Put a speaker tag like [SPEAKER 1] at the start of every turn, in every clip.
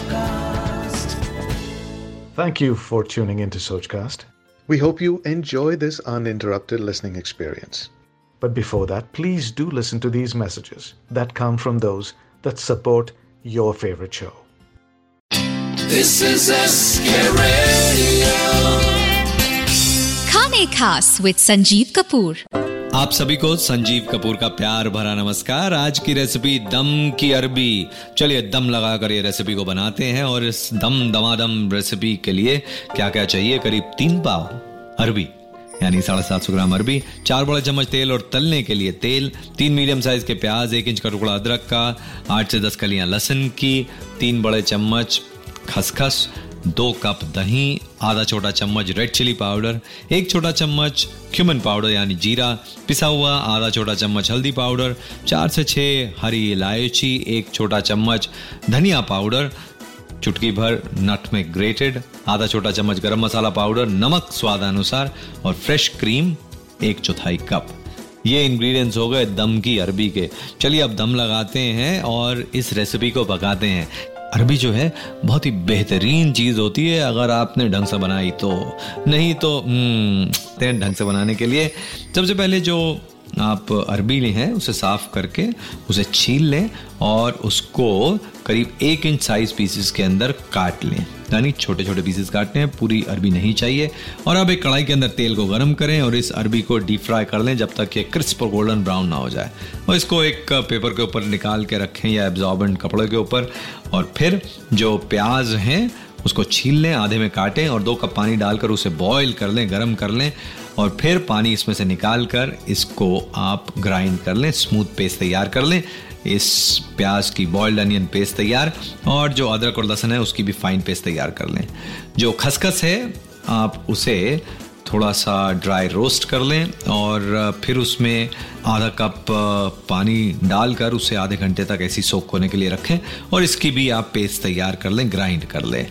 [SPEAKER 1] Sochcast.
[SPEAKER 2] Thank you for tuning into Sochcast.
[SPEAKER 3] We hope you enjoy this uninterrupted listening experience.
[SPEAKER 2] But before that, please do listen to these messages that come from those that support your favorite show.
[SPEAKER 1] This is a Radio.
[SPEAKER 4] Khane Khas with Sanjeev Kapoor.
[SPEAKER 5] आप सभी को संजीव कपूर का प्यार भरा नमस्कार। आज की recipe दम की अरबी। चलिए दम लगाकर ये रेसिपी को बनाते हैं और इस दम दमादम रेसिपी के लिए क्या क्या चाहिए? करीब तीन पाव अरबी, यानी साढ़े सात सौ ग्राम अरबी, चार बड़े चम्मच तेल और तलने के लिए तेल, तीन मीडियम साइज़ के प्याज, एक इंच का टुकड़ा अदरक का, आठ से दस कलियाँ लहसुन की, तीन बड़े चम्मच खसखस दो कप दही, आधा छोटा चम्मच रेड चिली पाउडर एक छोटा चम्मच क्यूमन पाउडर यानी जीरा, पिसा हुआ आधा छोटा चम्मच हल्दी पाउडर चार से छः हरी इलायची, एक छोटा चम्मच धनिया पाउडर चुटकी भर नट में ग्रेटेड आधा छोटा चम्मच गरम मसाला पाउडर नमक स्वादानुसार और फ्रेश क्रीम एक चौथाई कप। ये इंग्रेडिएंट्स हो गए दम की अरबी के। चलिए अब दम लगाते हैं और इस रेसिपी को पकाते हैं। अरबी जो है बहुत ही बेहतरीन चीज़ होती है अगर आपने ढंग से बनाई तो। नहीं तो हम्म, ढंग से बनाने के लिए सबसे पहले जो आप अरबी ले हैं, उसे साफ़ करके उसे छील लें और उसको करीब एक इंच साइज़ पीसेस के अंदर काट लें। यानी छोटे छोटे पीसेस काटने हैं, पूरी अरबी नहीं चाहिए। और अब एक कढ़ाई के अंदर तेल को गर्म करें और इस अरबी को डीप फ्राई कर लें जब तक ये क्रिस्प और गोल्डन ब्राउन ना हो जाए। और इसको एक पेपर के ऊपर निकाल के रखें या एब्जॉर्बेंट कपड़े के ऊपर। और फिर जो प्याज हैं उसको छील लें, आधे में काटें और दो कप पानी डालकर उसे बॉईल कर लें, गर्म कर लें और फिर पानी इसमें से निकाल कर इसको आप ग्राइंड कर लें स्मूथ पेस्ट तैयार कर लें। इस प्याज की बॉयल्ड अनियन पेस्ट तैयार और जो अदरक और लहसुन है उसकी भी फाइन पेस्ट तैयार कर लें। जो खसखस है, आप उसे थोड़ा सा ड्राई रोस्ट कर लें और फिर उसमें आधा कप पानी डालकर उसे आधे घंटे तक ऐसी सोख होने के लिए रखें और इसकी भी आप पेस्ट तैयार कर लें ग्राइंड कर लें।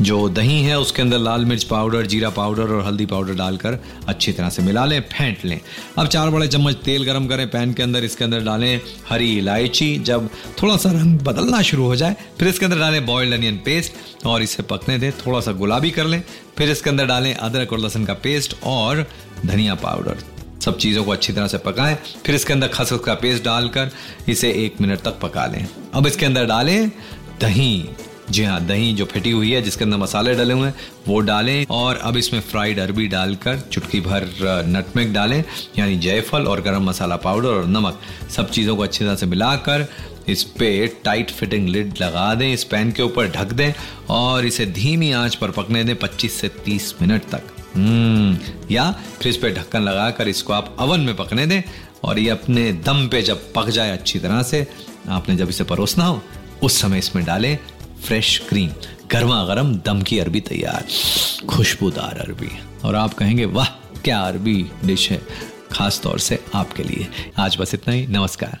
[SPEAKER 5] जो दही है उसके अंदर लाल मिर्च पाउडर जीरा पाउडर और हल्दी पाउडर डालकर अच्छी तरह से मिला लें, फेंट लें। अब चार बड़े चम्मच तेल गर्म करें, पैन के अंदर इसके अंदर डालें हरी इलायची। जब थोड़ा सा रंग बदलना शुरू हो जाए, फिर इसके अंदर डालें बॉयल्ड अनियन पेस्ट और इसे पकने दें थोड़ा सा गुलाबी कर लें। फिर इसके अंदर डालें अदरक और लहसुन का पेस्ट और धनिया पाउडर। सब चीज़ों को अच्छी तरह से पकाएँ। फिर इसके अंदर खसखस का पेस्ट डालकर इसे एक मिनट तक पका लें। अब इसके अंदर डालें दही। जी हाँ दही जो फटी हुई है, जिसके अंदर मसाले डले हुए हैं, वो डालें और अब इसमें फ्राइड अरबी डालकर चुटकी भर नटमेग डालें, यानी जयफल और गरम मसाला पाउडर और नमक। सब चीज़ों को अच्छी तरह से मिलाकर इस पे टाइट फिटिंग लिड लगा दें, इस पैन के ऊपर ढक दें और इसे धीमी आँच पर पकने दें 25 से 30 मिनट तक। हम्म या फिर इस पे ढक्कन लगाकर इसको आप अवन में पकने दें और ये अपने दम पे जब पक जाए अच्छी तरह से, आपने जब इसे परोसना हो, उस समय इसमें डालें फ्रेश क्रीम गर्मा गर्म दम की अरबी तैयार, खुशबूदार अरबी। और आप कहेंगे, वाह, क्या अरबी डिश है, खास तौर से आपके लिए। आज बस इतना ही, नमस्कार।